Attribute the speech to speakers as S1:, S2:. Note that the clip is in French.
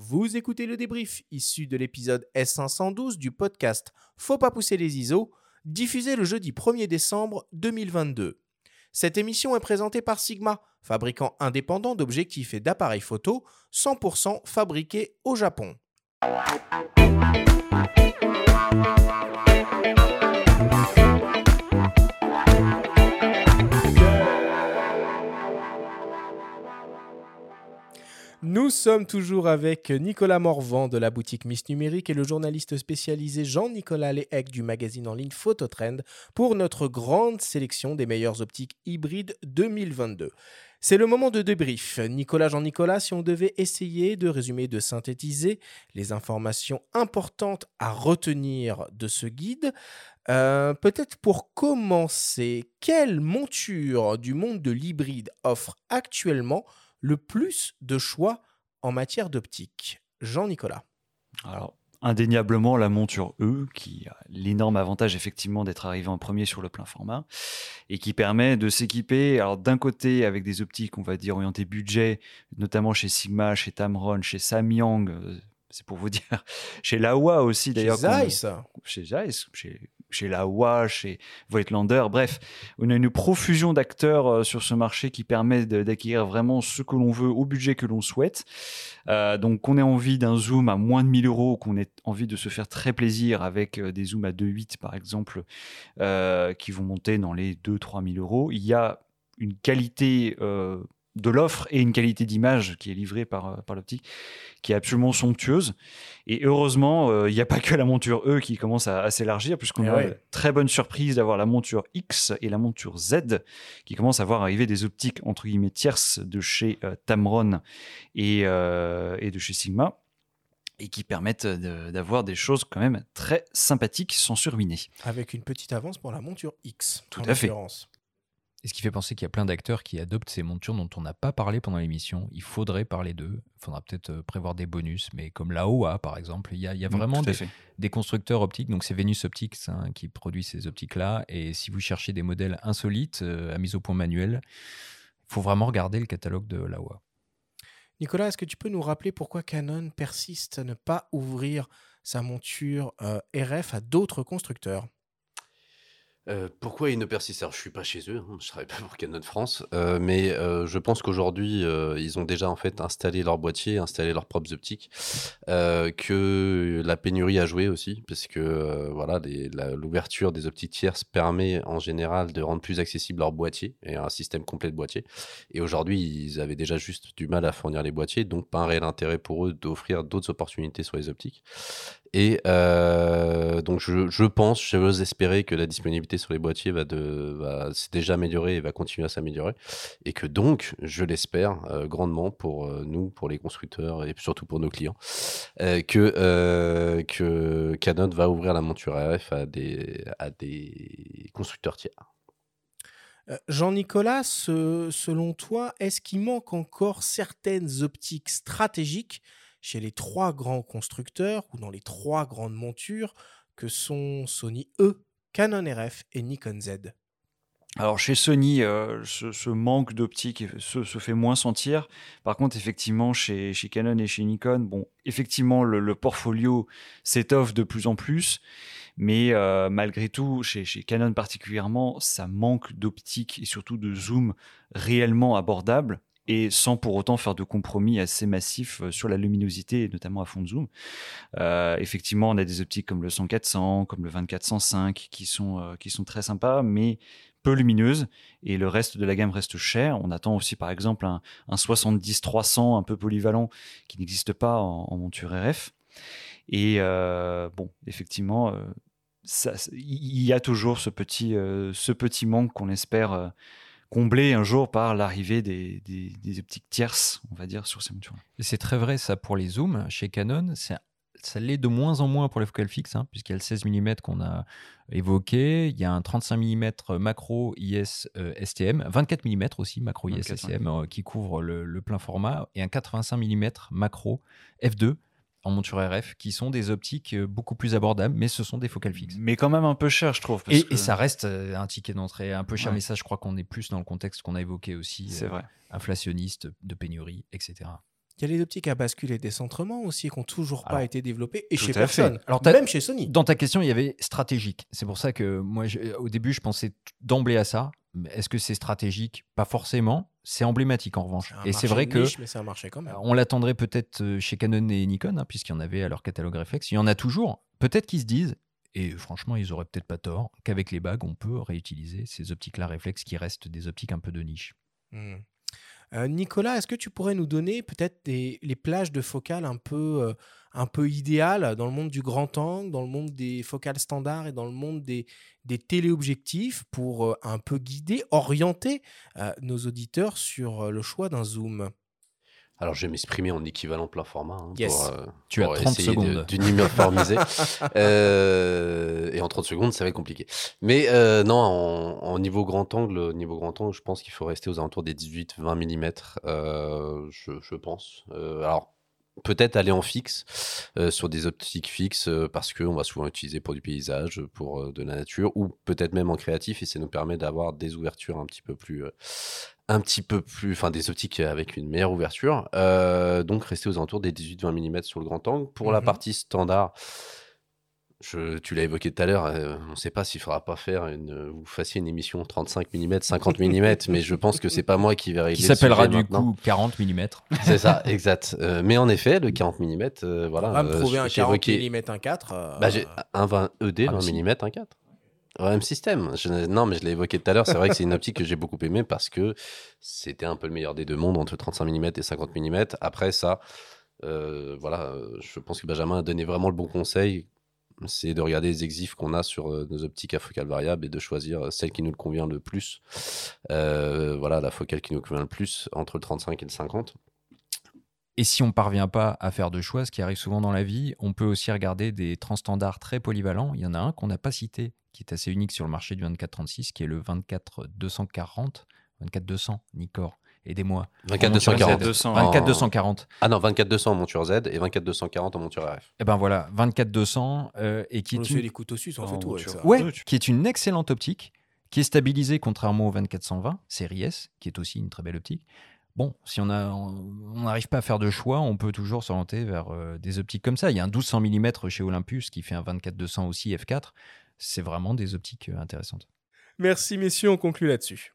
S1: Vous écoutez le débrief issu de l'épisode S512 du podcast Faut pas pousser les ISO, diffusé le jeudi 1er décembre 2022. Cette émission est présentée par Sigma, fabricant indépendant d'objectifs et d'appareils photo 100% fabriqués au Japon. Nous sommes toujours avec Nicolas Morvan de la boutique Miss Numérique et le journaliste spécialisé Jean-Nicolas Léhec du magazine en ligne Phototrend pour notre grande sélection des meilleures optiques hybrides 2022. C'est le moment de débrief. Nicolas Jean-Nicolas, si on devait essayer de résumer, de synthétiser les informations importantes à retenir de ce guide, euh, peut-être pour commencer, quelle monture du monde de l'hybride offre actuellement le plus de choix en matière d'optique Jean-Nicolas.
S2: Alors, indéniablement la monture E, qui a l'énorme avantage effectivement d'être arrivé en premier sur le plein format, et qui permet de s'équiper, alors d'un côté avec des optiques, on va dire, orientées budget, notamment chez Sigma, chez Tamron, chez Samyang, euh, c'est pour vous dire, chez Laowa aussi d'ailleurs.
S1: Chez Zeiss
S2: Chez Zeiss, chez chez Laowa, chez Voigtlander. Bref, on a une profusion d'acteurs euh, sur ce marché qui permet d'acquérir vraiment ce que l'on veut au budget que l'on souhaite. Euh, donc, qu'on ait envie d'un zoom à moins de 1000 euros, qu'on ait envie de se faire très plaisir avec euh, des zooms à 2.8 par exemple, qui vont monter dans les 2-3 000 euros, il y a une qualité de l'offre et une qualité d'image qui est livrée par, euh, par l'optique qui est absolument somptueuse. Et heureusement, euh, il n'y a pas que la monture E qui commence à, s'élargir, puisqu'on eh a une très bonne surprise d'avoir la monture X et la monture Z qui commencent à voir arriver des optiques entre guillemets tierces de chez euh, Tamron et, et de chez Sigma et qui permettent d'avoir des choses quand même très sympathiques sans surminer.
S1: Avec une petite avance pour la monture X.
S2: Tout à fait.
S3: Et ce qui fait penser qu'il y a plein d'acteurs qui adoptent ces montures dont on n'a pas parlé pendant l'émission. Il faudrait parler d'eux. Il faudra peut-être euh, prévoir des bonus, mais comme la OA par exemple, il y a, il y a mm, vraiment des, constructeurs optiques. Donc c'est Venus Optics hein, qui produit ces optiques-là. Et si vous cherchez des modèles insolites euh, à mise au point manuel, il faut vraiment regarder le catalogue de la OA.
S1: Nicolas, est-ce que tu peux nous rappeler pourquoi Canon persiste à ne pas ouvrir sa monture euh, RF à d'autres constructeurs?
S4: Euh, pourquoi ils ne persistent? Alors, je suis pas chez eux, hein, je travaille pas pour Canon France, euh, mais euh, je pense qu'aujourd'hui, ils ont déjà en fait installé leur boîtier, installé leurs propres optiques, que la pénurie a joué aussi, parce que voilà, l'ouverture des optiques tierces permet en général de rendre plus accessible leur boîtier et un système complet de boîtier. Et aujourd'hui, ils avaient déjà juste du mal à fournir les boîtiers, donc pas un réel intérêt pour eux d'offrir d'autres opportunités sur les optiques. Et euh, donc je, je pense, j'ose espérer que la disponibilité sur les boîtiers va, va s'est déjà améliorée et va continuer à s'améliorer. Et que donc, je l'espère euh, grandement pour euh, nous, pour les constructeurs et surtout pour nos clients, que, que Canon va ouvrir la monture RF à des, à des constructeurs tiers.
S1: Jean-Nicolas, selon toi, est-ce qu'il manque encore certaines optiques stratégiques chez les trois grands constructeurs ou dans les trois grandes montures que sont Sony E, Canon RF et Nikon Z.
S2: Alors chez Sony, euh, ce, manque d'optique se, fait moins sentir. Par contre, effectivement, chez, Canon et chez Nikon, bon, effectivement, le, portfolio s'étoffe de plus en plus, mais euh, malgré tout, chez, chez, Canon particulièrement, ça manque d'optique et surtout de zoom réellement abordable et sans pour autant faire de compromis assez massifs euh, sur la luminosité, notamment à fond de zoom. Euh, effectivement, on a des optiques comme le 100-400, comme le 24-105 qui sont, euh, qui sont très sympas, mais peu lumineuses, et le reste de la gamme reste cher. On attend aussi par exemple un, 70-300 un peu polyvalent qui n'existe pas en, monture RF. Et bon, effectivement, il y a toujours ce petit, ce petit manque qu'on espère comblé un jour par l'arrivée des, optiques tierces, on va dire, sur ces montures.
S3: C'est très vrai ça pour les zooms. Chez Canon, ça l'est de moins en moins pour les focales fixes, hein, puisqu'il y a le 16 mm qu'on a évoqué, il y a un 35 mm macro IS STM, 24 mm aussi macro IS STM euh, qui couvre le, plein format, et un 85 mm macro F2 en monture RF qui sont des optiques euh, beaucoup plus abordables, mais ce sont des focales fixes.
S2: Mais quand même un peu cher, je trouve.
S3: et, ça reste euh, un ticket d'entrée un peu cher, mais ça, je crois qu'on est plus dans le contexte qu'on a évoqué aussi.
S2: C'est vrai.
S3: Inflationniste, de pénurie, etc.
S1: Il y a les optiques à bascule et décentrement aussi qui n'ont toujours pas
S3: Alors,
S1: été développées et chez
S2: fait.
S1: personne.
S3: Alors,
S1: même chez Sony.
S3: Dans ta question, il y avait stratégique. C'est pour ça que moi, je- au début, je pensais d'emblée à ça. Mais Est-ce que c'est stratégique? Pas forcément. C'est emblématique en revanche. Et c'est vrai que
S1: niche, mais c'est un marché quand même.
S3: on l'attendrait peut-être euh, chez Canon et Nikon, hein, puisqu'il y en avait à leur catalogue réflexe. Il y en a toujours. Peut-être qu'ils se disent, et franchement, ils auraient peut-être pas tort, qu'avec les bagues, on peut réutiliser ces optiques-là réflexes qui restent des optiques un peu de niche.
S1: Hmm. Euh, Nicolas, est-ce que tu pourrais nous donner peut-être les plages de peu, euh, un peu idéales dans le monde du grand angle, dans le monde des focales standards et dans le monde des, téléobjectifs pour euh, un peu guider, orienter nos auditeurs sur le choix d'un zoom?
S4: Alors, je vais m'exprimer en équivalent plein format. hein,
S1: Yes.
S4: pour, euh,
S3: Tu as
S4: pour
S3: 30
S4: essayer de-
S3: secondes.
S4: d'uniformiser. Euh, et en 30 secondes, ça va être compliqué. Mais euh, non, en, en niveau grand angle, au niveau grand angle, je pense qu'il faut rester aux alentours des 18-20 mm. je, je pense. Alors, peut-être aller en fixe, euh, sur des optiques fixes, euh, parce qu'on va souvent utiliser pour du paysage, pour euh, de la nature, ou peut-être même en créatif, et ça nous permet d'avoir des ouvertures un petit peu plus... un petit peu plus, enfin des optiques avec une meilleure ouverture. Euh, donc rester aux alentours des 18-20 mm sur le grand angle. Pour la
S1: Mhm.
S4: partie standard, je, tu l'as évoqué tout à l'heure, euh, on ne sait pas s'il faudra pas faire une, vous fassiez une émission 35 mm, 50 mm, mais je pense que c'est pas moi qui vais régler.
S3: Qui
S4: le
S3: s'appellera du
S4: maintenant.
S3: coup 40 mm.
S4: C'est ça, exact. Euh, mais en effet, le 40 mm, euh, voilà.
S1: On va me
S4: euh,
S1: trouver un
S4: j'ai
S1: 40
S4: évoqué-
S1: mm 1.4. euh,
S4: bah, j'ai un 20 ED,
S3: Ah,
S4: 20
S3: aussi.
S4: mm, un 4. Même système. Non, mais je l'ai évoqué tout à l'heure. C'est vrai que c'est une optique que j'ai beaucoup aimée parce que c'était un peu le meilleur des deux mondes entre 35 mm et 50 mm. Après ça, euh, voilà, euh, je pense que Benjamin a donné vraiment le bon conseil. C'est de regarder les exifs qu'on a sur euh, nos optiques à focale variable et de choisir celle qui nous convient le plus. Voilà, la focale qui nous convient le plus entre le 35 et le 50.
S3: Et si on parvient pas à faire de choix, ce qui arrive souvent dans la vie, on peut aussi regarder des transstandards très polyvalents. Il y en a un qu'on n'a pas cité, qui est assez unique sur le marché du 24-36, qui est le 24-240, 24-200, Nikkor. Aidez-moi.
S4: 24
S3: Monture
S4: 240.
S3: Z.
S2: 200.
S3: 24-240.
S4: Ah non, 24 200 en monture Z et 24 240 en monture RF.
S3: Et ben voilà, 24-200, euh, et qui
S1: on
S3: est
S1: fait
S3: une
S1: des couteaux suisses, on fait
S2: en
S1: tout avec
S2: voiture.
S1: ça.
S3: Ouais,
S2: Ouais, tu-
S3: qui est une excellente optique, qui est stabilisée contrairement au 2420, série S, qui est aussi une très belle optique. Bon, si on n'arrive pas à faire de choix, on peut toujours s'orienter vers euh, des optiques comme ça. Il y a un 1200 mm chez Olympus qui fait un 24-200 aussi f4. C'est vraiment des optiques euh, intéressantes.
S1: Merci messieurs, on conclut là-dessus.